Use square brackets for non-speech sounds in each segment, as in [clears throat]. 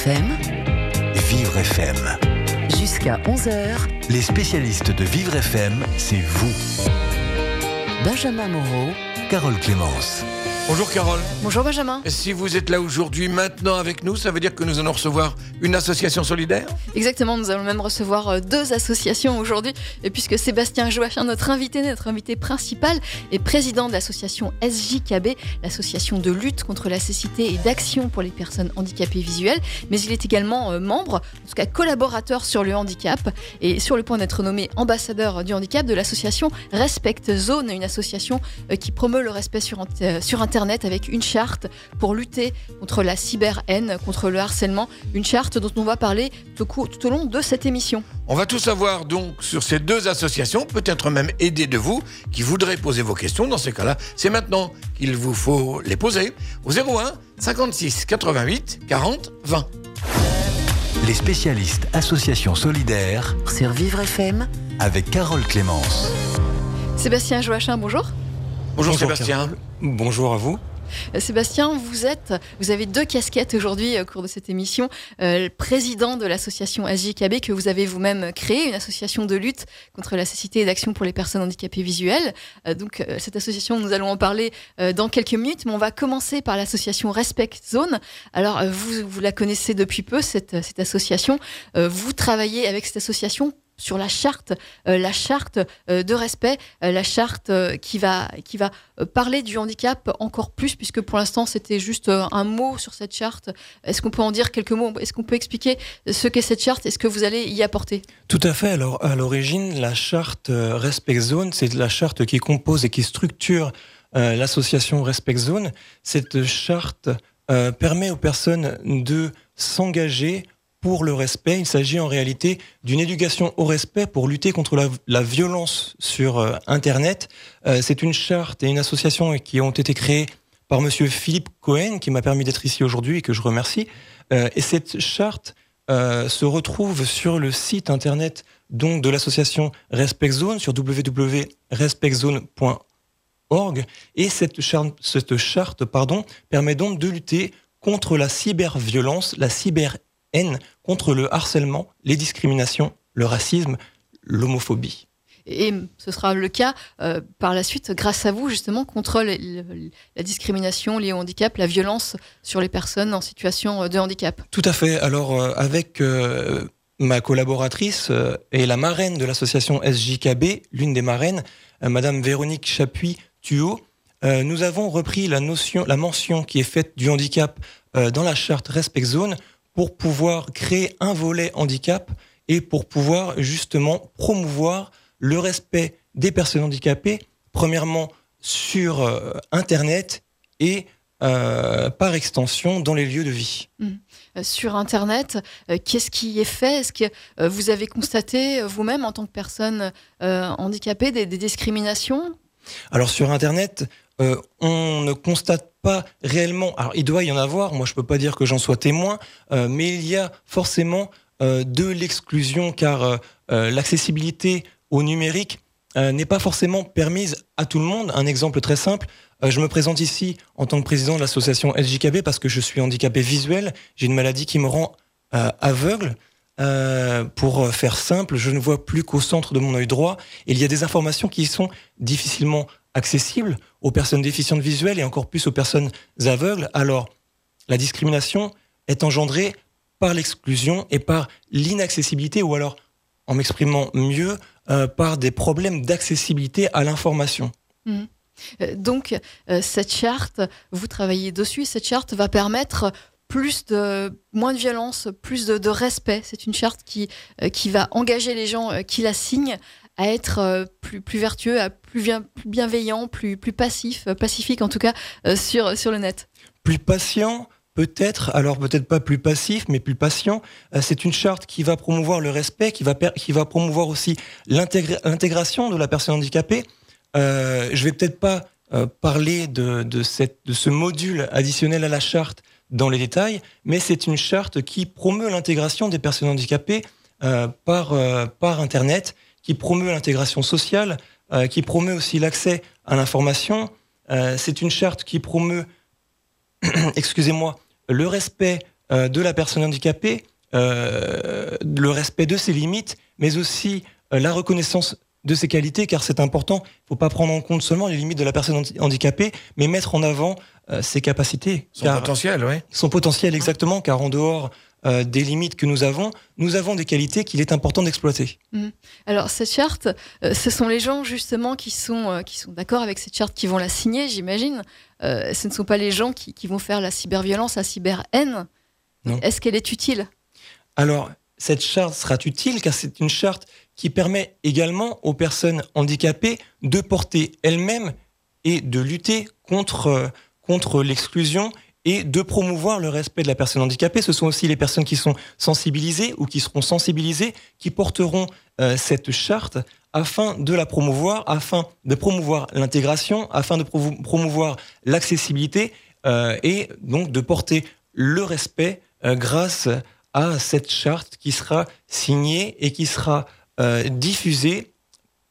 FM. Vivre FM. Jusqu'à 11h. Les spécialistes de Vivre FM, c'est vous. Benjamin Moreau. Carole Clémence. Bonjour Carole. Bonjour Benjamin. Si vous êtes là aujourd'hui, maintenant avec nous, ça veut dire que nous allons recevoir une association solidaire Exactement, nous allons même recevoir euh, deux associations aujourd'hui, et puisque Sébastien Joachim, notre invité, notre invité principal, est président de l'association SJKB, l'association de lutte contre la cécité et d'action pour les personnes handicapées visuelles, mais il est également euh, membre, en tout cas collaborateur sur le handicap, et sur le point d'être nommé ambassadeur du handicap de l'association Respect Zone, une association euh, qui promeut le respect sur, sur Internet avec une charte pour lutter contre la cyber-haine, contre le harcèlement. Une charte dont on va parler tout, tout au long de cette émission. On va tout savoir donc sur ces deux associations, peut-être même aider de vous qui voudraient poser vos questions. Dans ces cas-là, c'est maintenant qu'il vous faut les poser au 01 56 88 40 20. Les spécialistes Associations solidaires sur Vivre FM avec Carole Clémence. Sébastien Joachim, bonjour. Bonjour, Sébastien. Bonjour à vous. Euh, Sébastien, vous êtes, vous avez deux casquettes aujourd'hui au cours de cette émission. Euh, président de l'association SJKB que vous avez vous-même créée, une association de lutte contre la cécité et d'action pour les personnes handicapées visuelles. Euh, donc euh, cette association, nous allons en parler euh, dans quelques minutes, mais on va commencer par l'association Respect Zone. Alors vous, vous la connaissez depuis peu cette, cette association. vous travaillez avec cette association sur la charte, euh, la charte euh, de respect, euh, la charte qui va, qui va parler du handicap encore plus, puisque pour l'instant c'était juste un mot sur cette charte. Est-ce qu'on peut en dire quelques mots? Est-ce qu'on peut expliquer ce qu'est cette charte? Et ce que vous allez y apporter? Tout à fait. Alors à l'origine, la charte Respect Zone, c'est la charte qui compose et qui structure l'association Respect Zone. Cette charte permet aux personnes de s'engager pour le respect. Il s'agit en réalité d'une éducation au respect pour lutter contre la, violence sur euh, Internet. Euh, c'est une charte et une association qui ont été créées par Monsieur Philippe Cohen, qui m'a permis d'être ici aujourd'hui et que je remercie. Euh, et cette charte se retrouve sur le site internet donc de l'association Respect Zone sur www.respectzone.org. Et cette charte, cette charte pardon, permet donc de lutter contre la cyberviolence, la cyber haine contre le harcèlement, les discriminations, le racisme, l'homophobie. Et ce sera le cas euh, par la suite, grâce à vous, justement, contre la discrimination liée au handicap, la violence sur les personnes en situation de handicap. Tout à fait. Alors, euh, avec euh, ma collaboratrice et la marraine de l'association SJKB, l'une des marraines, Madame Véronique Chapuis-Thuot, nous avons repris la notion, la mention qui est faite du handicap dans la charte Respect Zone pour pouvoir créer un volet handicap et pour pouvoir justement promouvoir le respect des personnes handicapées, premièrement sur euh, Internet et euh, par extension dans les lieux de vie. Mmh. Euh, sur Internet, qu'est-ce qui est fait? Est-ce que vous avez constaté vous-même en tant que personne handicapée des, des discriminations? Alors sur Internet, euh, on ne constate pas réellement. Alors il doit y en avoir. Moi je peux pas dire que j'en sois témoin, euh, mais il y a forcément euh, de l'exclusion car l'accessibilité au numérique n'est pas forcément permise à tout le monde. Un exemple très simple. je me présente ici en tant que président de l'association LJKB parce que je suis handicapé visuel. J'ai une maladie qui me rend aveugle. pour faire simple, je ne vois plus qu'au centre de mon œil droit. Il y a des informations qui sont difficilement accessible aux personnes déficientes visuelles et encore plus aux personnes aveugles, alors la discrimination est engendrée par l'exclusion et par l'inaccessibilité ou alors, en m'exprimant mieux, euh, par des problèmes d'accessibilité à l'information. Mmh. Euh, donc, euh, cette charte, vous travaillez dessus, cette charte va permettre plus de moins de violence, plus de, respect. C'est une charte qui qui va engager les gens qui la signent à être plus, plus vertueux, à plus, bien, plus bienveillant, plus, plus passif, euh, pacifique en tout cas, euh, sur, sur le net Plus patient Peut-être, alors peut-être pas plus passif, mais plus patient. c'est une charte qui va promouvoir le respect, qui va, qui va promouvoir aussi l'intégration de la personne handicapée. Euh, je vais peut-être pas parler de, de, cette, de ce module additionnel à la charte dans les détails, mais c'est une charte qui promeut l'intégration des personnes handicapées par, par Internet qui promeut l'intégration sociale, euh, qui promeut aussi l'accès à l'information. Euh, c'est une charte qui promeut, [clears throat] excusez-moi, le respect euh, de la personne handicapée, le respect de ses limites, mais aussi la reconnaissance de ses qualités, car c'est important. Il ne faut pas prendre en compte seulement les limites de la personne handicapée, mais mettre en avant ses capacités. Son potentiel, oui. Son potentiel, exactement, car en dehors euh, des limites que nous avons, nous avons des qualités qu'il est important d'exploiter. Mmh. Alors cette charte, euh, ce sont les gens justement qui sont euh, qui sont d'accord avec cette charte qui vont la signer, j'imagine. ce ne sont pas les gens qui, qui vont faire la cyberviolence, la cyber-haine. Est-ce qu'elle est utile? Alors cette charte sera utile car c'est une charte qui permet également aux personnes handicapées de porter elles-mêmes et de lutter contre contre l'exclusion et de promouvoir le respect de la personne handicapée. Ce sont aussi les personnes qui sont sensibilisées ou qui seront sensibilisées qui porteront euh, cette charte afin de la promouvoir, afin de promouvoir l'intégration, afin de promouvoir l'accessibilité euh, et donc de porter le respect euh, grâce à cette charte qui sera signée et qui sera diffusée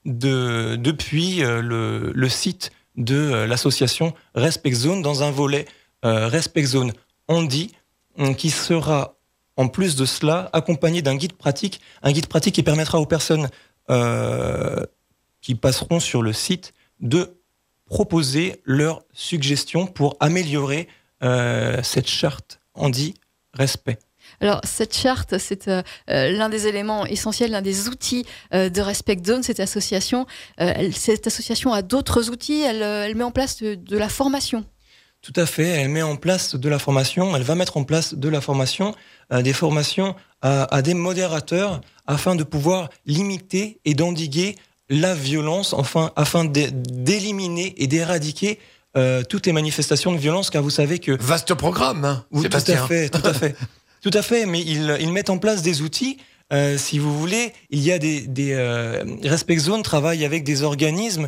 de, depuis le, le site de l'association Respect Zone dans un volet Respect Zone Andy, euh, qui sera en plus de cela accompagné d'un guide pratique, un guide pratique qui permettra aux personnes euh, qui passeront sur le site de proposer leurs suggestions pour améliorer cette charte Andy Respect. Alors cette charte, c'est l'un des éléments essentiels, l'un des outils de Respect Zone, cette association. cette association a d'autres outils, elle, met en place de, la formation tout à fait. Elle met en place de la formation. Elle va mettre en place de la formation, euh, des formations à, des modérateurs afin de pouvoir limiter et d'endiguer la violence, enfin, afin d'éliminer et d'éradiquer euh, toutes les manifestations de violence, car vous savez que vaste programme, hein, tout à fait, tout à fait, [laughs] tout à fait. Mais ils, ils mettent en place des outils. Euh, si vous voulez, il y a des, des Respect Zone travaille avec des organismes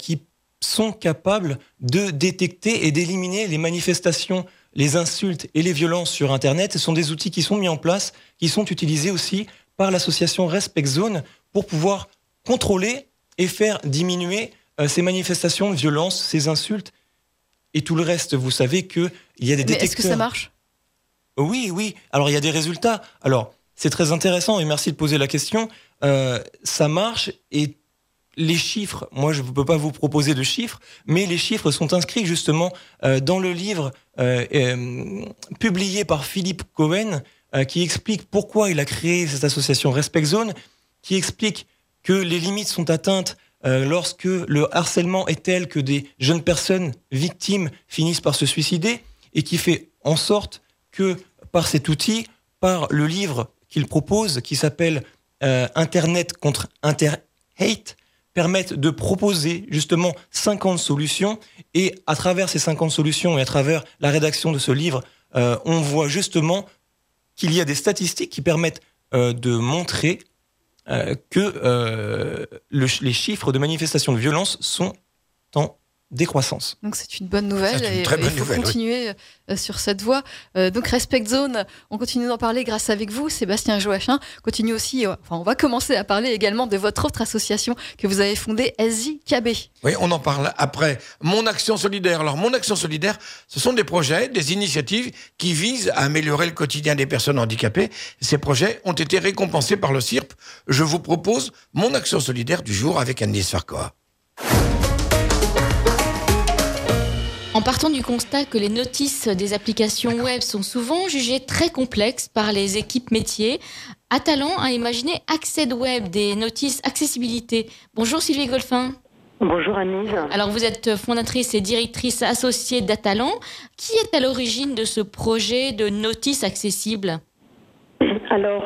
qui sont capables de détecter et d'éliminer les manifestations, les insultes et les violences sur Internet. Ce sont des outils qui sont mis en place, qui sont utilisés aussi par l'association Respect Zone pour pouvoir contrôler et faire diminuer euh, ces manifestations de violence, ces insultes et tout le reste. Vous savez qu'il y a des détecteurs. Est-ce que ça marche? Oui, oui. Alors il y a des résultats. Alors c'est très intéressant et merci de poser la question. Euh, ça marche et les chiffres, moi je ne peux pas vous proposer de chiffres, mais les chiffres sont inscrits justement euh, dans le livre euh, euh, publié par Philippe Cohen, qui explique pourquoi il a créé cette association Respect Zone, qui explique que les limites sont atteintes lorsque le harcèlement est tel que des jeunes personnes victimes finissent par se suicider, et qui fait en sorte que par cet outil, par le livre qu'il propose, qui s'appelle Internet contre Inter-Hate, permettent de proposer justement 50 solutions. Et à travers ces 50 solutions et à travers la rédaction de ce livre, euh, on voit justement qu'il y a des statistiques qui permettent euh, de montrer euh, que les chiffres de manifestations de violence sont en décroissance. Donc c'est une bonne nouvelle et il faut continuer euh, sur cette voie. Euh, donc Respect Zone, on continue d'en parler grâce avec vous, Sébastien Joachim. Continue aussi, euh, enfin on va commencer à parler également de votre autre association que vous avez fondée, SJKB. Oui, on en parle après. Mon Action Solidaire. Alors Mon Action Solidaire, ce sont des projets, des initiatives qui visent à améliorer le quotidien des personnes handicapées. Ces projets ont été récompensés par le CIRP. Je vous propose Mon Action Solidaire du jour avec Farcoa. Partant du constat que les notices des applications web sont souvent jugées très complexes par les équipes métiers, Atalan a imaginé Acced Web, des notices accessibilité. Bonjour Sylvie Golfin. Bonjour Anise. Alors vous êtes fondatrice et directrice associée d'Atalan. Qui est à l'origine de ce projet de notices accessibles? Alors,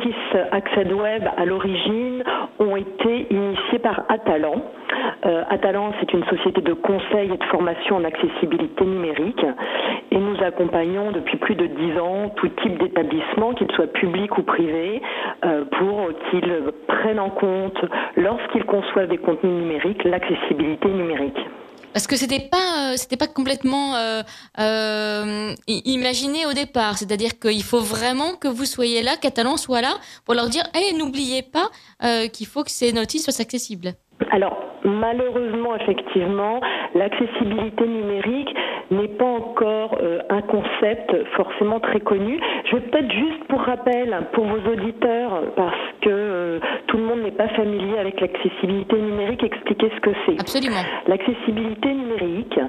les notices Acced Web à l'origine ont été initiées par Atalan. Euh, Atalan, c'est une société de conseil et de formation en accessibilité numérique et nous accompagnons depuis plus de dix ans tout type d'établissement, qu'ils soient publics ou privés, euh, pour qu'ils prennent en compte, lorsqu'ils conçoivent des contenus numériques, l'accessibilité numérique. Parce que c'était pas, euh, c'était pas complètement euh, euh, imaginé au départ. C'est-à-dire qu'il faut vraiment que vous soyez là, Catalan soit là, pour leur dire, hey, n'oubliez pas qu'il faut que ces notices soient accessibles. Alors, malheureusement, effectivement, l'accessibilité numérique n'est pas encore euh, un concept forcément très connu. Je vais peut-être juste pour rappel, pour vos auditeurs, parce que euh, tout le monde n'est pas familier avec l'accessibilité numérique, expliquer ce que c'est. Absolument. L'accessibilité numérique,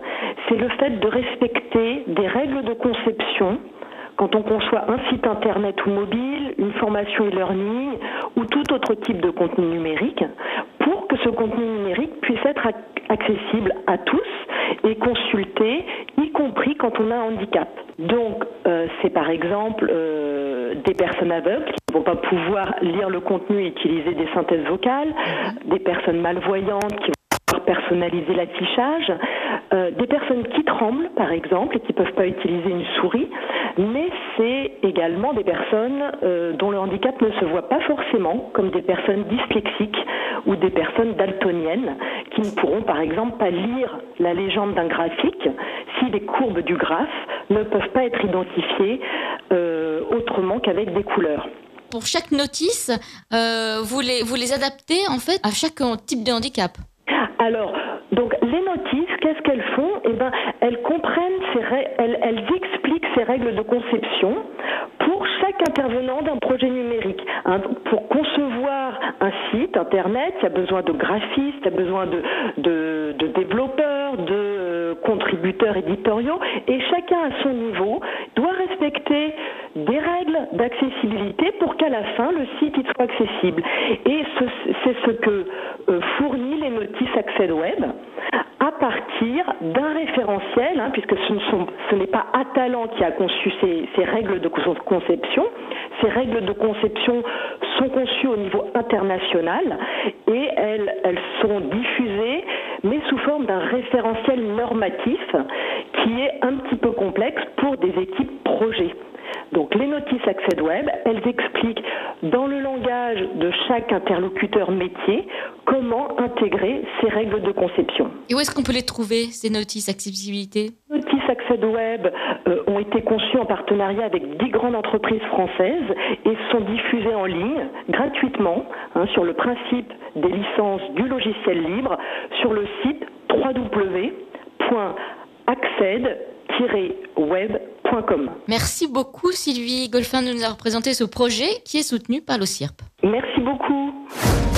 c'est le fait de respecter des règles de conception quand on conçoit un site internet ou mobile, une formation e-learning ou tout autre type de contenu numérique, ce contenu numérique puisse être accessible à tous et consulté, y compris quand on a un handicap. Donc, euh, c'est par exemple euh, des personnes aveugles qui ne vont pas pouvoir lire le contenu et utiliser des synthèses vocales, des personnes malvoyantes qui personnaliser l'affichage, euh, des personnes qui tremblent par exemple et qui ne peuvent pas utiliser une souris, mais c'est également des personnes euh, dont le handicap ne se voit pas forcément, comme des personnes dyslexiques ou des personnes daltoniennes qui ne pourront par exemple pas lire la légende d'un graphique si les courbes du graphe ne peuvent pas être identifiées euh, autrement qu'avec des couleurs. Pour chaque notice, vous, les, vous les adaptez en fait à chaque type de handicap alors, donc les notices, qu'est-ce qu'elles font? Eh ben, elles comprennent, elles, expliquent ces règles de conception pour chaque intervenant d'un projet numérique. Hein, pour concevoir internet, il y a besoin de graphistes, il y a besoin de, développeurs, de euh, contributeurs éditoriaux, et chacun à son niveau doit respecter des règles d'accessibilité pour qu'à la fin le site soit accessible. Et c'est ce que euh, fournit les notices Access Web à partir d'un référentiel, hein, puisque ce, n'est pas Atalant qui a conçu ces, ces, règles de conception. Ces règles de conception sont conçues au niveau international et elles, elles sont diffusées, mais sous forme d'un référentiel normatif qui est un petit peu complexe pour des équipes projets. Donc les notices Access Web, elles expliquent dans le langage de chaque interlocuteur métier comment intégrer ces règles de conception. Et où est-ce qu'on peut les trouver, ces notices accessibilité? Les notices Access Web euh, ont été conçues en partenariat avec dix grandes entreprises françaises et sont diffusées en ligne gratuitement hein, sur le principe des licences du logiciel libre sur le site Merci beaucoup Sylvie Golfin de nous avoir présenté ce projet qui est soutenu par l'OCIRP. Merci beaucoup.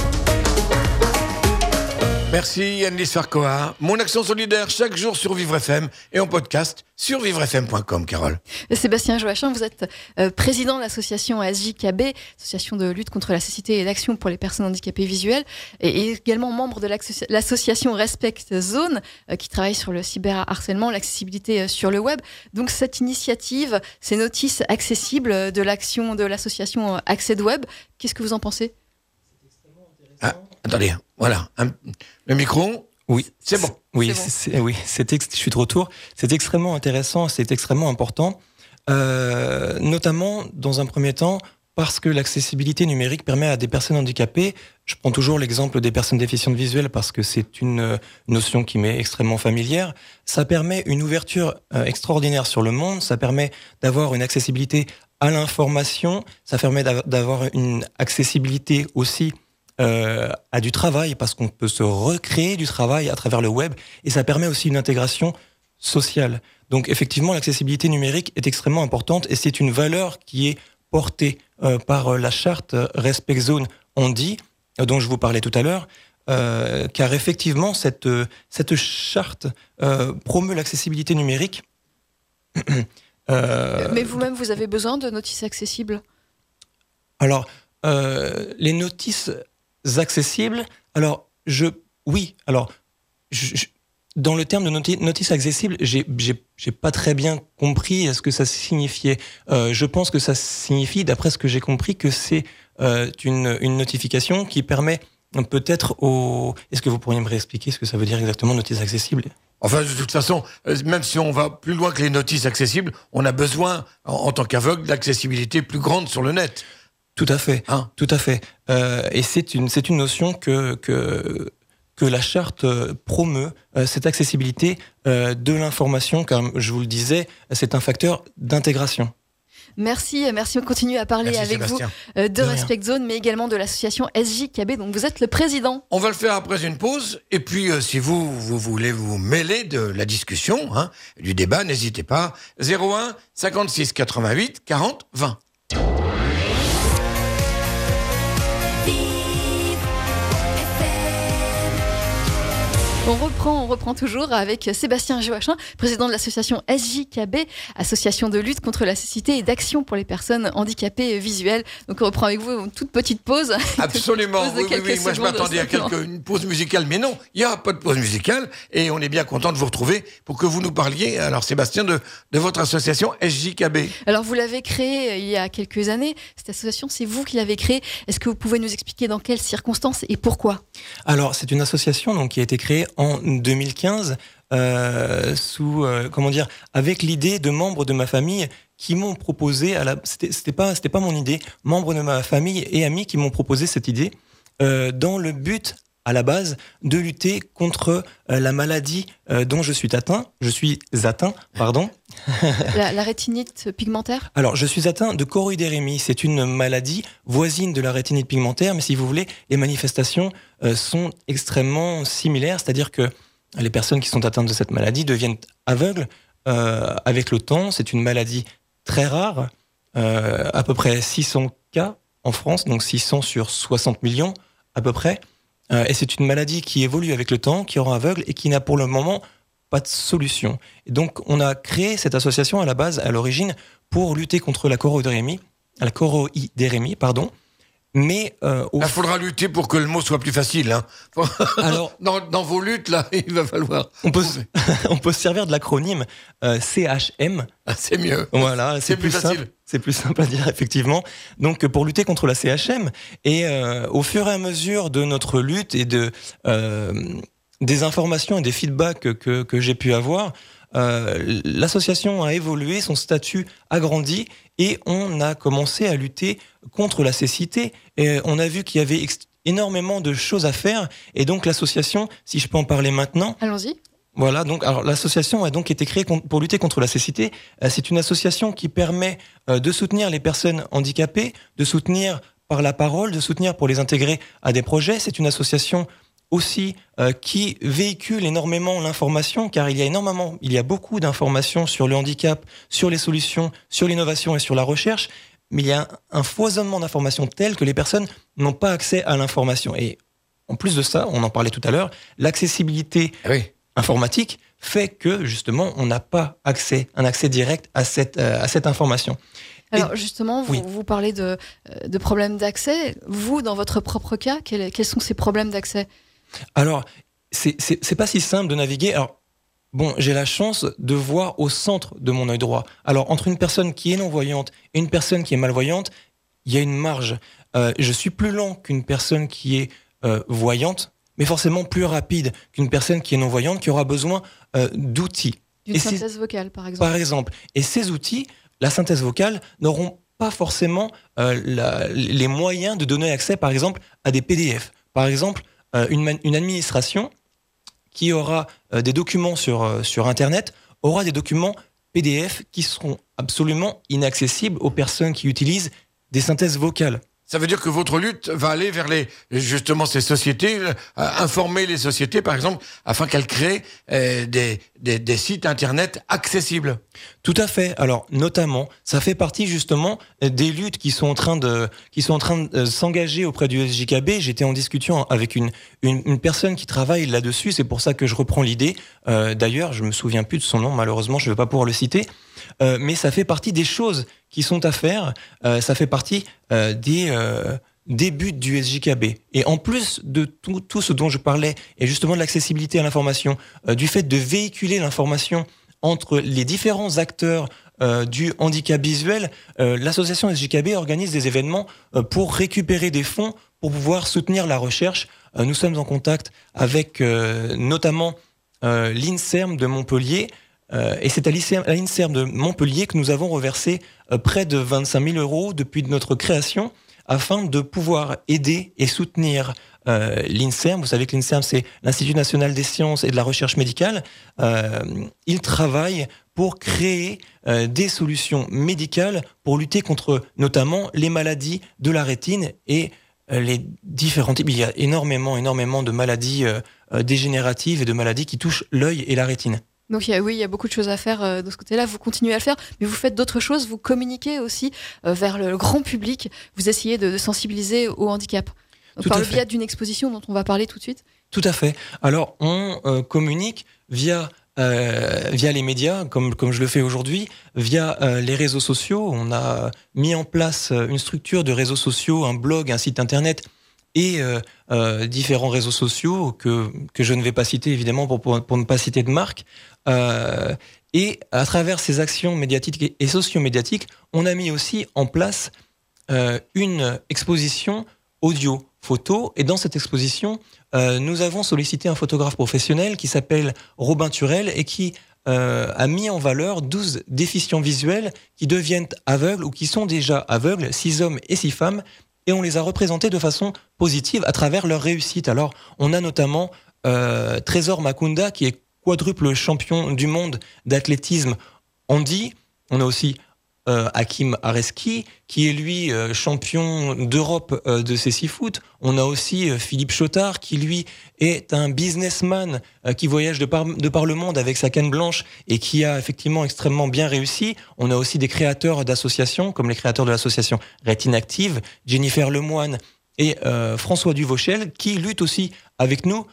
Merci Yannis Farcoa. Mon action solidaire chaque jour sur Vivre FM et en podcast sur vivrefm.com, Carole. Sébastien Joachim, vous êtes euh, président de l'association ASJKB, association de lutte contre la cécité et d'action pour les personnes handicapées visuelles, et, également membre de l'association Respect Zone, euh, qui travaille sur le cyberharcèlement, l'accessibilité euh, sur le web. Donc cette initiative, ces notices accessibles de l'action de l'association Accès Web, qu'est-ce que vous en pensez? Ah, attendez, voilà, le micro. Oui, c'est bon. Oui, c'est oui, je suis de retour. C'est extrêmement intéressant, c'est extrêmement important, euh, notamment dans un premier temps parce que l'accessibilité numérique permet à des personnes handicapées, je prends toujours l'exemple des personnes déficientes visuelles parce que c'est une euh, notion qui m'est extrêmement familière, ça permet une ouverture euh, extraordinaire sur le monde, ça permet d'avoir une accessibilité à l'information, ça permet d'avoir une accessibilité aussi euh, à du travail parce qu'on peut se recréer du travail à travers le web et ça permet aussi une intégration sociale. Donc effectivement, l'accessibilité numérique est extrêmement importante et c'est une valeur qui est portée euh, par la charte Respect Zone on dit, euh, dont je vous parlais tout à l'heure, euh, car effectivement cette cette charte euh, promeut l'accessibilité numérique. [clears throat] Mais vous-même, vous avez besoin de notices accessibles? Alors, les notices accessibles. Alors, je, oui, alors, dans le terme de notice accessible, j'ai, pas très bien compris ce que ça signifiait. Euh, je pense que ça signifie, d'après ce que j'ai compris, que c'est euh, une, une notification qui permet peut-être au. Est-ce que vous pourriez me réexpliquer ce que ça veut dire exactement notice accessible? Enfin, de toute façon, euh, même si on va plus loin que les notices accessibles, on a besoin, en tant qu'aveugle, d'accessibilité plus grande sur le net. Tout à fait, hein tout à fait. Euh, et c'est une c'est une notion que que que la charte euh, promeut euh, cette accessibilité euh, de l'information, comme je vous le disais, c'est un facteur d'intégration. Merci, merci. On continue à parler Merci, avec Sébastien. vous de, rien. Respect Zone, mais également de l'association SJKB. Donc vous êtes le président. On va le faire après une pause. Et puis, euh, si vous, vous voulez vous mêler de la discussion, hein, du débat, n'hésitez pas. 01 56 88 40 20. On reprend, on reprend toujours avec Sébastien Joachim, président de l'association SJKB, association de lutte contre la cécité et d'action pour les personnes handicapées visuelles. Donc on reprend avec vous une toute petite pause. [laughs] Absolument. Pause Oui, oui, quelques oui. Moi, je m'attendais à simplement. quelque, une pause musicale, mais non, il n'y a pas de pause musicale. Et on est bien content de vous retrouver pour que vous nous parliez, alors Sébastien, de, de votre association SJKB. Alors vous l'avez créée euh, il y a quelques années. Cette association, c'est vous qui l'avez créée. Est-ce que vous pouvez nous expliquer dans quelles circonstances et pourquoi? Alors, c'est une association donc, qui a été créée en 2015 euh, sous, euh, comment dire, avec l'idée de membres de ma famille qui m'ont proposé, à la, c'était, pas, c'était pas mon idée, membres de ma famille et amis qui m'ont proposé cette idée euh, dans le but à la base de lutter contre euh, la maladie euh, dont je suis atteint. Je suis atteint, pardon. [laughs] la, la rétinite pigmentaire? Alors, je suis atteint de choroïdérémie. C'est une maladie voisine de la rétinite pigmentaire, mais si vous voulez, les manifestations euh, sont extrêmement similaires, c'est-à-dire que les personnes qui sont atteintes de cette maladie deviennent aveugles euh, avec le temps. C'est une maladie très rare, euh, à peu près 600 cas en France, donc 600 sur 60 millions à peu près. Euh, et c'est une maladie qui évolue avec le temps, qui rend aveugle et qui n'a pour le moment pas de solution. Et donc, on a créé cette association à la base, à l'origine, pour lutter contre la choroïdérémie, la pardon. Mais euh, au Il faudra lutter pour que le mot soit plus facile. Hein. [laughs] Alors- dans, dans vos luttes, là, [laughs] il va falloir. on peut, se- [laughs] on peut se servir de l'acronyme euh, CHM. Ah, c'est mieux. Voilà, C'est c'est plus plus, facile. simple. C'est plus simple à dire effectivement. Donc pour lutter contre la CHM et euh, au fur et à mesure de notre lutte et de euh, des informations et des feedbacks que, que j'ai pu avoir, euh, l'association a évolué, son statut a grandi et on a commencé à lutter contre la cécité. On a vu qu'il y avait énormément de choses à faire et donc l'association, si je peux en parler maintenant, Allons-y. Voilà, donc alors l'association a donc été créée pour lutter contre la cécité. Euh, C'est une association qui permet euh, de soutenir les personnes handicapées, de soutenir par la parole, de soutenir pour les intégrer à des projets. C'est une association aussi euh, qui véhicule énormément l'information, car il y a énormément, il y a beaucoup d'informations sur le handicap, sur les solutions, sur l'innovation et sur la recherche, mais il y a un, foisonnement d'informations tel que les personnes n'ont pas accès à l'information. Et en plus de ça, on en parlait tout à l'heure, l'accessibilité Ah Oui. Informatique fait que justement on n'a pas accès un accès direct à cette euh, à cette information. Alors justement, vous, Oui. vous parlez de, euh, de problèmes d'accès. Vous, dans votre propre cas, quels, quels sont ces problèmes d'accès? Alors c'est pas si simple de naviguer. Alors bon, j'ai la chance de voir au centre de mon œil droit. Alors entre une personne qui est non voyante et une personne qui est malvoyante, il y a une marge. Euh, je suis plus lent qu'une personne qui est euh, voyante, mais forcément plus rapide qu'une personne qui est non voyante qui aura besoin euh, d'outils. C'est- synthèse vocale, par exemple par exemple. Et ces outils, la synthèse vocale, n'auront pas forcément euh, la- les moyens de donner accès, par exemple, à des PDF. Par exemple, euh, une, une administration qui aura des documents sur, sur Internet aura des documents PDF qui seront absolument inaccessibles aux personnes qui utilisent des synthèses vocales. Ça veut dire que votre lutte va aller vers les justement ces sociétés, euh, informer les sociétés, par exemple, afin qu'elles créent euh, des, des, sites internet accessibles. Tout à fait. Alors, notamment, ça fait partie justement des luttes qui sont en train de, euh, s'engager auprès du SJKB. J'étais en discussion avec une, une, personne qui travaille là-dessus. C'est pour ça que je reprends l'idée. D'ailleurs, je me souviens plus de son nom. Malheureusement, je ne vais pas pouvoir le citer. Mais ça fait partie des choses qui sont à faire. Euh, ça fait partie euh, des, euh, des buts du SJKB. Et en plus de tout, ce dont je parlais, et justement de l'accessibilité à l'information, du fait de véhiculer l'information entre les différents acteurs du handicap visuel, l'association SJKB organise des événements pour récupérer des fonds pour pouvoir soutenir la recherche. Nous sommes en contact avec notamment l'INSERM de Montpellier. Euh, et c'est à l'INSERM de Montpellier que nous avons reversé euh, près de 25 000 euros depuis notre création afin de pouvoir aider et soutenir euh, l'INSERM. Vous savez que l'INSERM, c'est l'Institut national des sciences et de la recherche médicale. Il travaille pour créer des solutions médicales pour lutter contre notamment les maladies de la rétine et les différents types. Il y a énormément, énormément de maladies dégénératives et de maladies qui touchent l'œil et la rétine. Donc il y a, oui, il y a beaucoup de choses à faire euh, de ce côté-là. Vous continuez à le faire, mais vous faites d'autres choses. Vous communiquez aussi euh, vers le grand public. Vous essayez de, de sensibiliser au handicap. Donc, par le fait. biais d'une exposition dont on va parler tout de suite. Tout à fait. Alors, on euh, communique via euh, via les médias, comme comme je le fais aujourd'hui, via euh, les réseaux sociaux. On a mis en place une structure de réseaux sociaux, un blog, un site internet et euh, euh, différents réseaux sociaux que que je ne vais pas citer évidemment pour pour, ne pas citer de marque. Euh, et à travers ces actions médiatiques et, et socio-médiatiques, on a mis aussi en place une exposition audio photo et dans cette exposition nous avons sollicité un photographe professionnel qui s'appelle Robin Turel et qui a mis en valeur 12 déficients visuels qui deviennent aveugles ou qui sont déjà aveugles, six hommes et six femmes, et on les a représentés de façon positive à travers leur réussite. Alors, on a notamment euh, Trésor Makunda qui est quadruple champion du monde d'athlétisme handi. On a aussi euh, Hakim Areski, qui est lui euh, champion d'Europe euh, de six foot. On a aussi Philippe Chotard, qui lui est un businessman qui voyage de par, le monde avec sa canne blanche et qui a effectivement extrêmement bien réussi. On a aussi des créateurs d'associations, comme les créateurs de l'association Rétine Active, Jennifer Lemoine et François Duvauchel, qui luttent aussi avec nous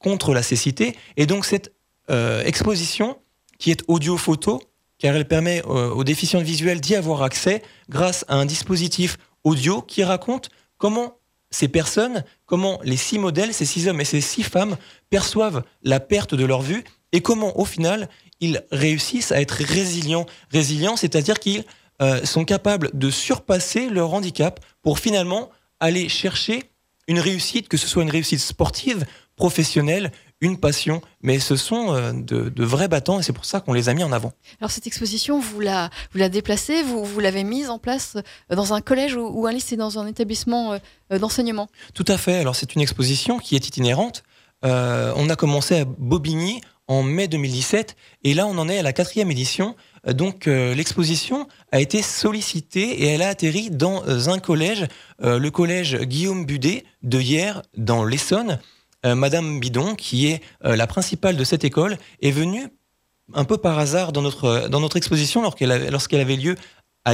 contre la cécité. Et donc cette exposition, qui est audio-photo, car elle permet euh, aux déficients visuels d'y avoir accès grâce à un dispositif audio qui raconte comment ces personnes, comment les six modèles, ces six hommes et ces six femmes perçoivent la perte de leur vue et comment au final ils réussissent à être résilients. Résilients, c'est-à-dire qu'ils euh, sont capables de surpasser leur handicap pour finalement aller chercher une réussite, que ce soit une réussite sportive, professionnelle, une passion, mais ce sont euh, de, de vrais battants et c'est pour ça qu'on les a mis en avant. Alors cette exposition, vous la, vous la déplacez, vous, vous l'avez mise en place euh, dans un collège ou, ou un lycée, dans un établissement euh, d'enseignement? Tout à fait. Alors c'est une exposition qui est itinérante. Euh, on a commencé à Bobigny en mai 2017 et là on en est à la quatrième édition. Donc euh, l'exposition a été sollicitée et elle a atterri dans un collège, euh, le collège Guillaume Budet de hier dans l'Essonne. Euh, Madame Bidon, qui est euh, la principale de cette école, est venue un peu par hasard dans notre dans notre exposition lorsqu'elle avait, avait lieu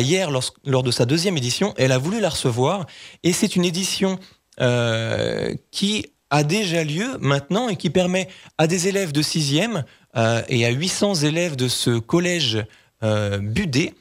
hier lors, lors de sa deuxième édition. Elle a voulu la recevoir et c'est une édition euh, qui a déjà lieu maintenant et qui permet à des élèves de sixième euh, et à 800 élèves de ce collège euh, Budet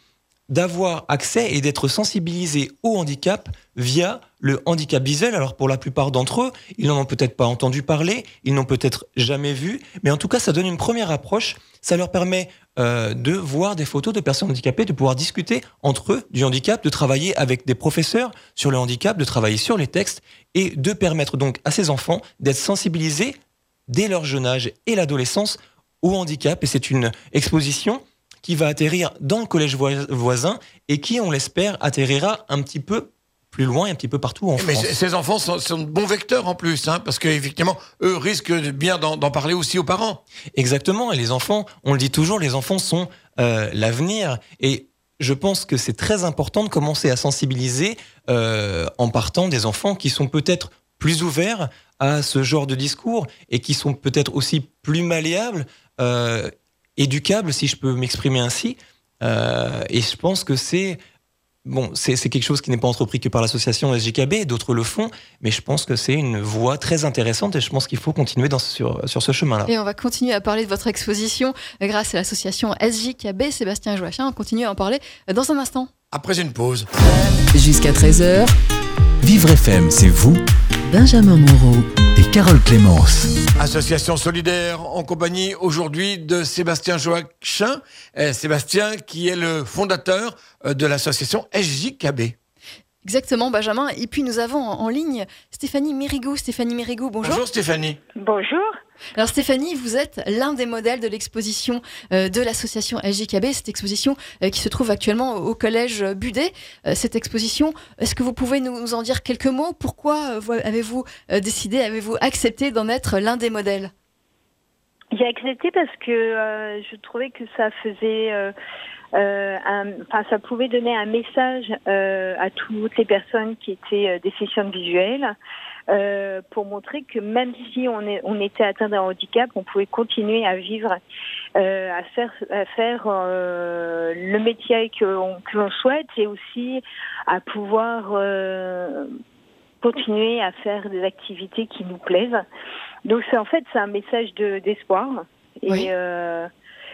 d'avoir accès et d'être sensibilisés au handicap via le handicap visuel. Alors pour la plupart d'entre eux, ils n'en ont peut-être pas entendu parler, ils n'ont peut-être jamais vu, mais en tout cas ça donne une première approche, ça leur permet euh, de voir des photos de personnes handicapées, de pouvoir discuter entre eux du handicap, de travailler avec des professeurs sur le handicap, de travailler sur les textes et de permettre donc à ces enfants d'être sensibilisés dès leur jeune âge et l'adolescence au handicap. Et c'est une exposition qui va atterrir dans le collège voi- voisin et qui, on l'espère, atterrira un petit peu plus loin et un petit peu partout en Mais France. c- ces enfants sont, sont de bons vecteurs en plus, hein, parce qu'effectivement, eux risquent bien d'en d'en parler aussi aux parents. Exactement. Et les enfants, on le dit toujours, les enfants sont euh, l'avenir. Et je pense que c'est très important de commencer à sensibiliser euh, en partant des enfants qui sont peut-être plus ouverts à ce genre de discours et qui sont peut-être aussi plus malléables, euh, éducables, si je peux m'exprimer ainsi. Euh, et je pense que c'est bon, c'est c'est quelque chose qui n'est pas entrepris que par l'association SJKB, d'autres le font, mais je pense que c'est une voie très intéressante et je pense qu'il faut continuer dans, sur, sur ce chemin-là. Et on va continuer à parler de votre exposition grâce à l'association SJKB. Sébastien Joachim, on continue à en parler dans un instant. Après une pause. Jusqu'à 13h, Vivre FM, c'est vous Benjamin Moreau. et Carole Clémence. Association solidaire en compagnie aujourd'hui de Sébastien Joachim. Euh, Sébastien qui est le fondateur euh, de l'association SJKB. Exactement, Benjamin. Et puis nous avons en, en ligne Stéphanie Mérigou. Stéphanie Mérigou, bonjour. Bonjour Stéphanie. Bonjour. Alors Stéphanie, vous êtes l'un des modèles de l'exposition euh, de l'association SJKB, cette exposition euh, qui se trouve actuellement au collège Budet. Euh, cette exposition, est-ce que vous pouvez nous en dire quelques mots? Pourquoi vous- avez-vous décidé, avez-vous accepté d'en être l'un des modèles? J'ai accepté parce que je trouvais que ça faisait, un, enfin, ça pouvait donner un message à toutes les personnes qui étaient euh, déficientes visuelles euh, pour montrer que même si on, est, on était atteint d'un handicap, on pouvait continuer à vivre, euh, à faire, à faire euh, le métier que l'on que souhaite et aussi à pouvoir continuer à faire des activités qui nous plaisent. Donc c'est en fait c'est un message de d'espoir et Oui. euh,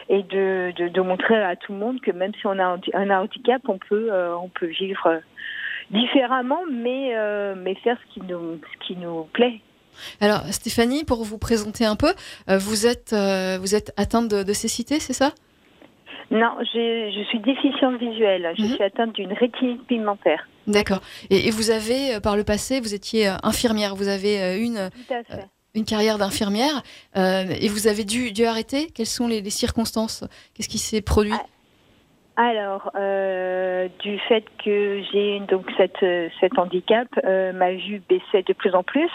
et de, de de montrer à tout le monde que même si on a un, un handicap, on peut euh, on peut vivre différemment, mais euh, mais faire ce qui nous ce qui nous plaît. Alors Stéphanie, pour vous présenter un peu, euh, vous êtes euh, vous êtes atteinte de, de cécité, c'est ça? Non, je, suis déficiente visuelle. Je Mhm. suis atteinte d'une rétinite pigmentaire. D'accord. Et, et vous avez par le passé, vous étiez infirmière, vous avez une une carrière d'infirmière euh, et vous avez dû, dû arrêter. Quelles sont les, les circonstances? Qu'est-ce qui s'est produit? Ah, Alors, euh, du fait que j'ai donc cette, cet handicap, euh, ma vue baissait de plus en plus.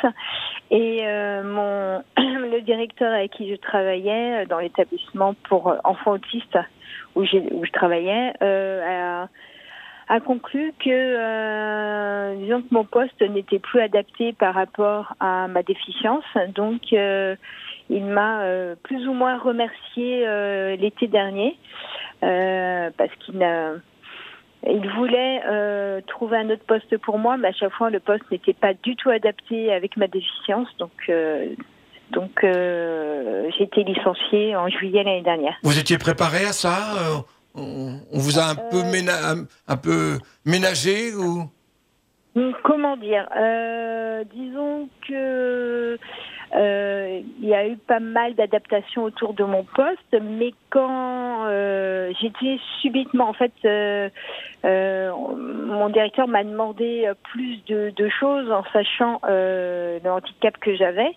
Et euh, mon [clears throat] le directeur avec qui je travaillais euh, dans l'établissement pour euh, enfants autistes où, où je travaillais euh, a, a conclu que, disons que mon poste n'était plus adapté par rapport à ma déficience. Donc, il m'a euh, plus ou moins remercié euh, l'été dernier euh, parce qu'il il voulait trouver un autre poste pour moi, mais à chaque fois le poste n'était pas du tout adapté avec ma déficience, donc donc j'ai été licenciée en juillet l'année dernière. Vous étiez préparé à ça on, on vous a un peu, ména- un, un peu ménagé ou? Comment dire Disons que euh, il y a eu pas mal d'adaptations autour de mon poste, mais quand euh, j'étais subitement, en fait, euh, euh, mon directeur m'a demandé plus de, de choses en sachant euh, le handicap que j'avais.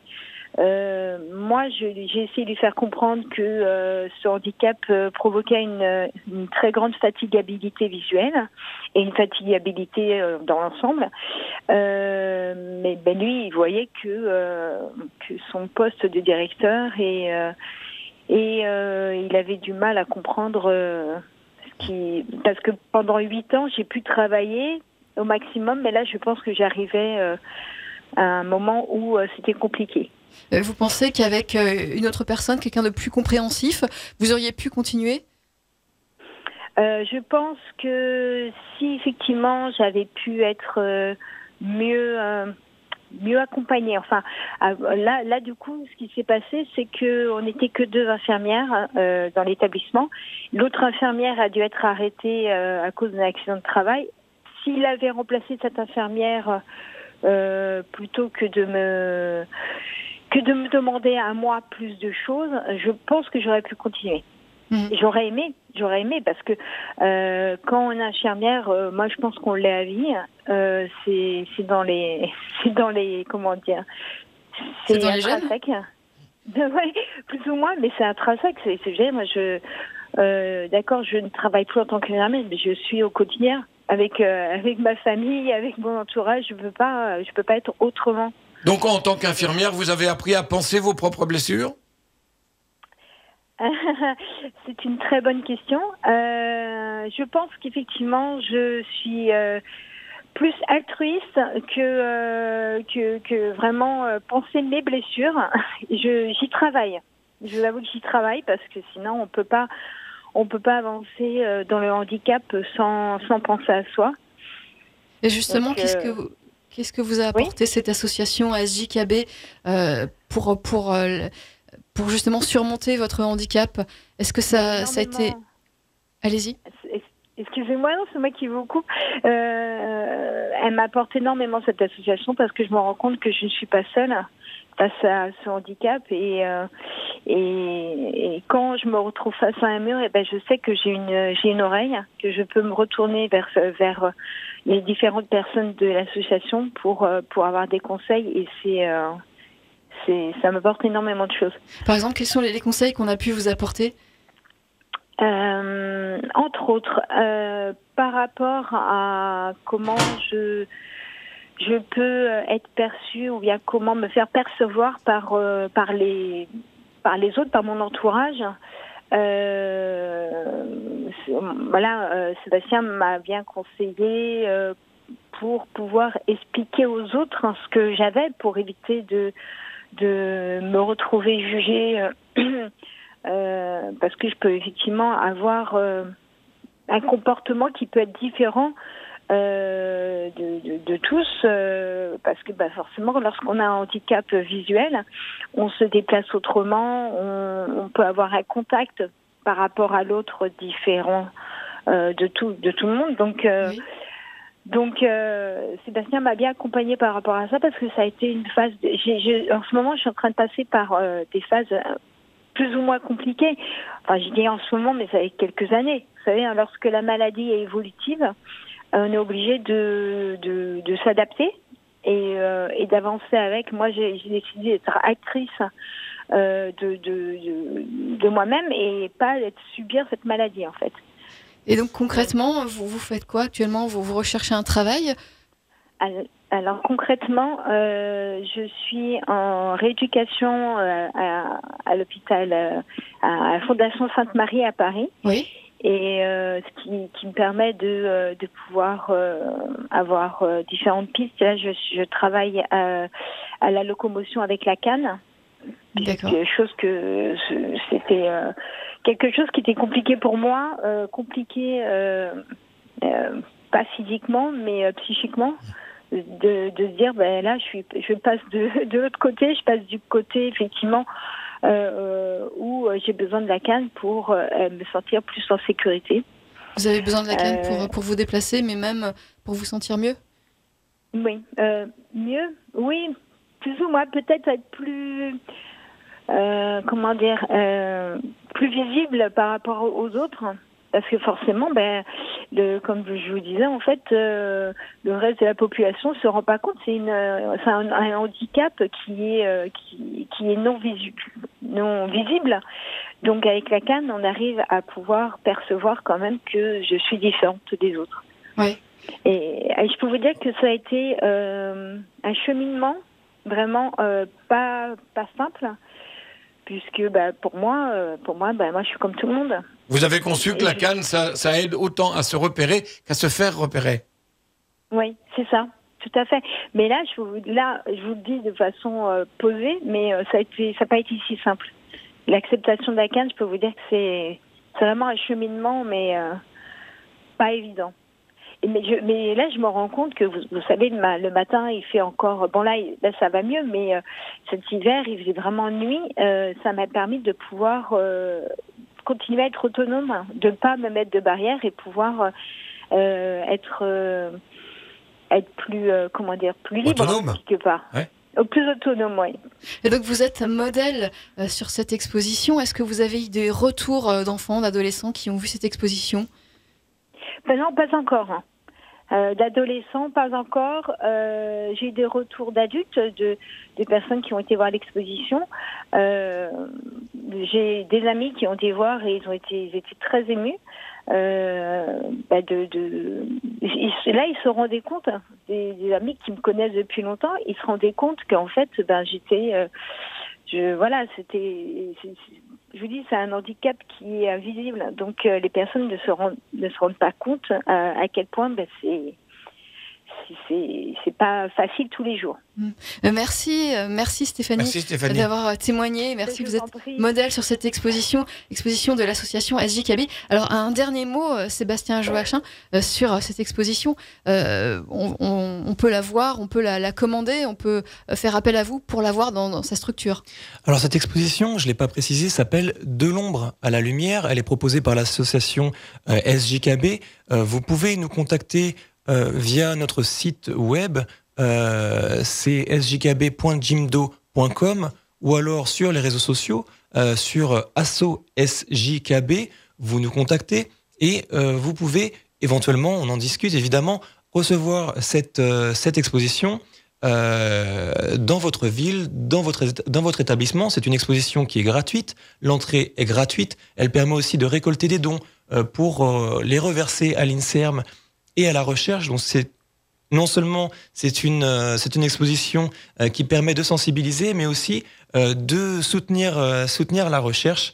Euh, moi, j'ai essayé de lui faire comprendre que euh, ce handicap euh, provoquait une, une très grande fatigabilité visuelle et une fatigabilité dans l'ensemble. Mais ben, lui, il voyait que, son poste de directeur et, et il avait du mal à comprendre ce qui... Parce que pendant huit ans, j'ai pu travailler au maximum, mais là, je pense que j'arrivais à un moment où c'était compliqué. Euh, Vous pensez qu'avec euh, une autre personne, quelqu'un de plus compréhensif, vous auriez pu continuer? Euh, je pense que si effectivement j'avais pu être mieux mieux accompagnée, enfin là là du coup ce qui s'est passé c'est que on n'était que deux infirmières dans l'établissement. L'autre infirmière a dû être arrêtée à cause d'un accident de travail. S'il avait remplacé cette infirmière plutôt que de me que de me demander à moi plus de choses, je pense que j'aurais pu continuer. Mhm. J'aurais aimé, j'aurais aimé parce que euh, quand on est infirmière, euh, moi je pense qu'on l'est à vie. Euh, c'est c'est dans les [laughs] c'est dans les comment dire C'est dans les gènes intrinsèque. [laughs] ouais, plus ou moins, mais c'est intrinsèque. C'est c'est vrai, moi je euh, d'accord, je ne travaille plus en tant qu'infirmière, mais je suis au quotidien avec euh, avec ma famille, avec mon entourage. Je peux pas je peux pas être autrement. Donc en tant qu'infirmière, vous avez appris à penser vos propres blessures? [laughs] C'est une très bonne question. Euh, je pense qu'effectivement, je suis euh, plus altruiste que, euh, que, que vraiment euh, penser mes blessures. [laughs] Je, j'y travaille. Je vous avoue que j'y travaille parce que sinon, on peut pas, on peut pas avancer euh, dans le handicap sans, sans penser à soi. Et justement, qu'est-ce euh, que vous, qu'est-ce que vous a apporté cette association ASJKB euh, pour pour euh, pour justement surmonter votre handicap? Est-ce que ça ça a été. Allez-y. Excusez-moi, non, c'est moi qui vous coupe. Euh, elle m'apporte énormément cette association parce que je me rends compte que je ne suis pas seule face à ce handicap et, euh, et, et quand je me retrouve face à un mur, et ben je sais que j'ai une j'ai une oreille, que je peux me retourner vers vers les différentes personnes de l'association pour euh, pour avoir des conseils et c'est euh, c'est ça m'apporte énormément de choses. Par exemple, quels sont les, les conseils qu'on a pu vous apporter? Euh, entre autres, euh, par rapport à comment je je peux être perçue ou bien comment me faire percevoir par euh, par les par les autres, par mon entourage. Euh, voilà, euh, Sébastien m'a bien conseillé euh, pour pouvoir expliquer aux autres ce que j'avais pour éviter de de me retrouver jugée [clears throat] parce que je peux effectivement avoir un comportement qui peut être différent euh, de, de, de, tous, euh, parce que bah, forcément, lorsqu'on a un handicap visuel, on se déplace autrement, on, on peut avoir un contact par rapport à l'autre différent euh, de tout de tout le monde. Donc euh, oui. Donc euh, Sébastien m'a bien accompagné par rapport à ça parce que ça a été une phase. De, j ai, j ai, en ce moment, je suis en train de passer par euh, des phases plus ou moins compliquées. Enfin, je dis en ce moment, mais ça fait quelques années. Vous savez, hein, lorsque la maladie est évolutive, on est obligé de, de, de s'adapter et, euh, et d'avancer avec. Moi, j'ai décidé d'être actrice euh, de, de, moi-même et pas d'être subir cette maladie, en fait. Et donc, concrètement, vous, vous faites quoi actuellement? Vous, vous recherchez un travail? Alors concrètement, euh, je suis en rééducation à, à l'hôpital, à la Fondation Sainte-Marie à Paris. Oui et euh, ce qui, qui, me permet de, euh, de pouvoir euh, avoir différentes pistes. Là, je, je travaille à, à, la locomotion avec la canne. Quelque chose que c'était quelque chose qui était compliqué pour moi, compliqué pas physiquement mais psychiquement. De, de se dire ben là je suis je passe de, [laughs] de l'autre côté je passe du côté effectivement où j'ai besoin de la canne pour euh, me sentir plus en sécurité. Vous avez besoin de la canne pour, pour vous déplacer, mais même pour vous sentir mieux? Oui, euh, mieux, oui, plus ou moins, peut-être être plus, comment dire, plus visible par rapport aux autres parce que forcément, ben, le, comme je vous disais, en fait, euh, le reste de la population se rend pas compte. C'est une, c'est un, un, handicap qui est euh, qui, qui est non visible, non visible. Donc avec la canne, on arrive à pouvoir percevoir quand même que je suis différente des autres. Oui. Et, et je peux vous dire que ça a été euh, un cheminement vraiment euh, pas pas simple puisque bah, pour moi, euh, pour moi, bah, moi je suis comme tout le monde. Vous avez conçu que la canne, ça, ça aide autant à se repérer qu'à se faire repérer. Oui, c'est ça, tout à fait. Mais là, je vous, là, je vous le dis de façon euh, posée, mais euh, ça n'a pas été si simple. L'acceptation de la canne, je peux vous dire que c'est, vraiment un cheminement, mais euh, pas évident. Mais, je, mais, là, je me rends compte que vous, vous savez, le, ma, le, matin, il fait encore. Bon, là, là ça va mieux, mais cet hiver, il faisait vraiment nuit. Ça m'a permis de pouvoir continuer à être autonome, de ne pas me mettre de barrière et pouvoir euh, être être plus comment dire plus libre autonome. quelque part. Ouais. Plus autonome, oui. Et donc vous êtes modèle euh, sur cette exposition. Est-ce que vous avez eu des retours euh, d'enfants, d'adolescents qui ont vu cette exposition? Ben Non, pas encore. Hein. Euh, d'adolescents, pas encore. Euh, j'ai des retours d'adultes, de, de personnes qui ont été voir l'exposition. Euh, j'ai des amis qui ont été voir et ils ont été, ils étaient très émus. Euh, bah de, de, là, ils se rendaient compte, des, des, amis qui me connaissent depuis longtemps, ils se rendaient compte qu'en fait, ben, j'étais, je, voilà, c'était, je vous dis, c'est un handicap qui est invisible. Donc, euh, les personnes ne se rendent, ne se rendent pas compte euh, à quel point ben, c'est c'est pas facile tous les jours. Mmh. Merci, merci Stéphanie, merci Stéphanie. d'avoir témoigné. Merci, Je vous êtes prie. modèle sur cette exposition, exposition de l'association SJKB. Alors un dernier mot, euh, Sébastien Joachim, euh, sur cette exposition. Euh, on, on, on, peut la voir, on peut la, la, commander, on peut faire appel à vous pour la voir dans, dans sa structure. Alors cette exposition, je l'ai pas précisé, s'appelle De l'ombre à la lumière. Elle est proposée par l'association euh, SJKB. vous pouvez nous contacter euh, via notre site web, euh, c'est sjkb.jimdo.com ou alors sur les réseaux sociaux, euh, sur asso sjkb, vous nous contactez et euh, vous pouvez éventuellement, on en discute évidemment, recevoir cette, euh, cette exposition euh, dans votre ville, dans votre, dans votre établissement. C'est une exposition qui est gratuite, l'entrée est gratuite, elle permet aussi de récolter des dons euh, pour les reverser à l'INSERM et à la recherche. Donc c'est non seulement c'est une, euh, c'est une exposition euh, qui permet de sensibiliser, mais aussi euh, de soutenir, soutenir la recherche.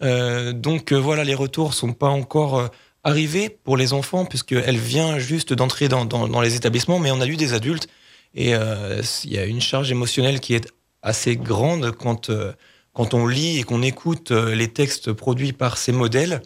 Donc voilà, les retours sont pas encore arrivés pour les enfants, puisqu'elle vient juste d'entrer dans, dans, dans les établissements, mais on a eu des adultes, et il y a une charge émotionnelle qui est assez grande quand, quand on lit et qu'on écoute les textes produits par ces modèles.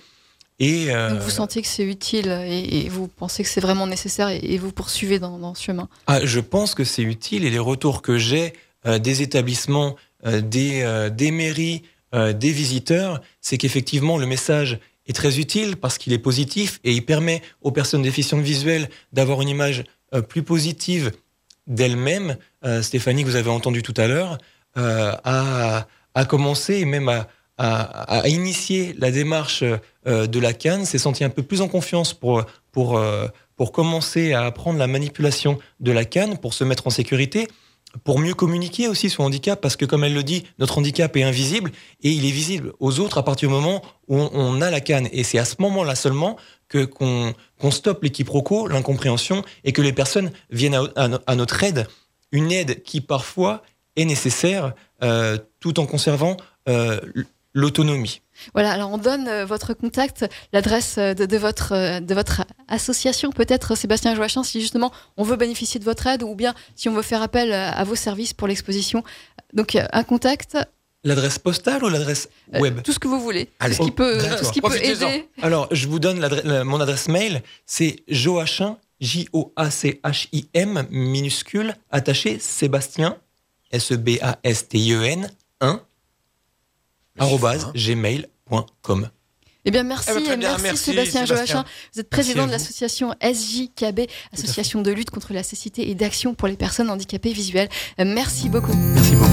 Et, euh, Donc vous sentiez que c'est utile et, et vous pensez que c'est vraiment nécessaire et, et vous poursuivez dans, dans ce chemin. Ah, je pense que c'est utile et les retours que j'ai euh, des établissements, euh, des, des mairies, des visiteurs, c'est qu'effectivement le message est très utile parce qu'il est positif et il permet aux personnes déficientes visuelles d'avoir une image plus positive d'elles-mêmes. Stéphanie, que vous avez entendu tout à l'heure, a, a commencé et même à, à, initier la démarche euh, de la canne, s'est senti un peu plus en confiance pour, pour, euh, pour commencer à apprendre la manipulation de la canne, pour se mettre en sécurité, pour mieux communiquer aussi son handicap, parce que comme elle le dit, notre handicap est invisible et il est visible aux autres à partir du moment où on, a la canne. Et c'est à ce moment-là seulement que qu'on qu'on stoppe les quiproquos, l'incompréhension, et que les personnes viennent à, à no- à notre aide, une aide qui parfois est nécessaire euh, tout en conservant l'autonomie. Voilà, alors on donne euh, votre contact, l'adresse euh, de, de votre, euh, de votre association, peut-être Sébastien Joachim, si justement on veut bénéficier de votre aide ou bien si on veut faire appel à vos services pour l'exposition. Donc un contact, L'adresse postale ou l'adresse euh, web? tout ce que vous voulez, Allez. ce qui peut, Oh, d'accord. ce qui peut Profitez-en. aider. Alors, je vous donne mon adresse mail, c'est joachim, J-O-A-C-H-I-M, minuscule, attaché, Sébastien, S-E-B-A-S-T-I-E-N, 1, arrobase, Hein gmail.com. Eh, eh ben, bien, merci, merci, Sébastien, Sébastien. Joachim. Vous êtes président de l'association SJKB, Association de lutte contre la cécité et d'action pour les personnes handicapées visuelles. Euh, merci beaucoup. Merci beaucoup.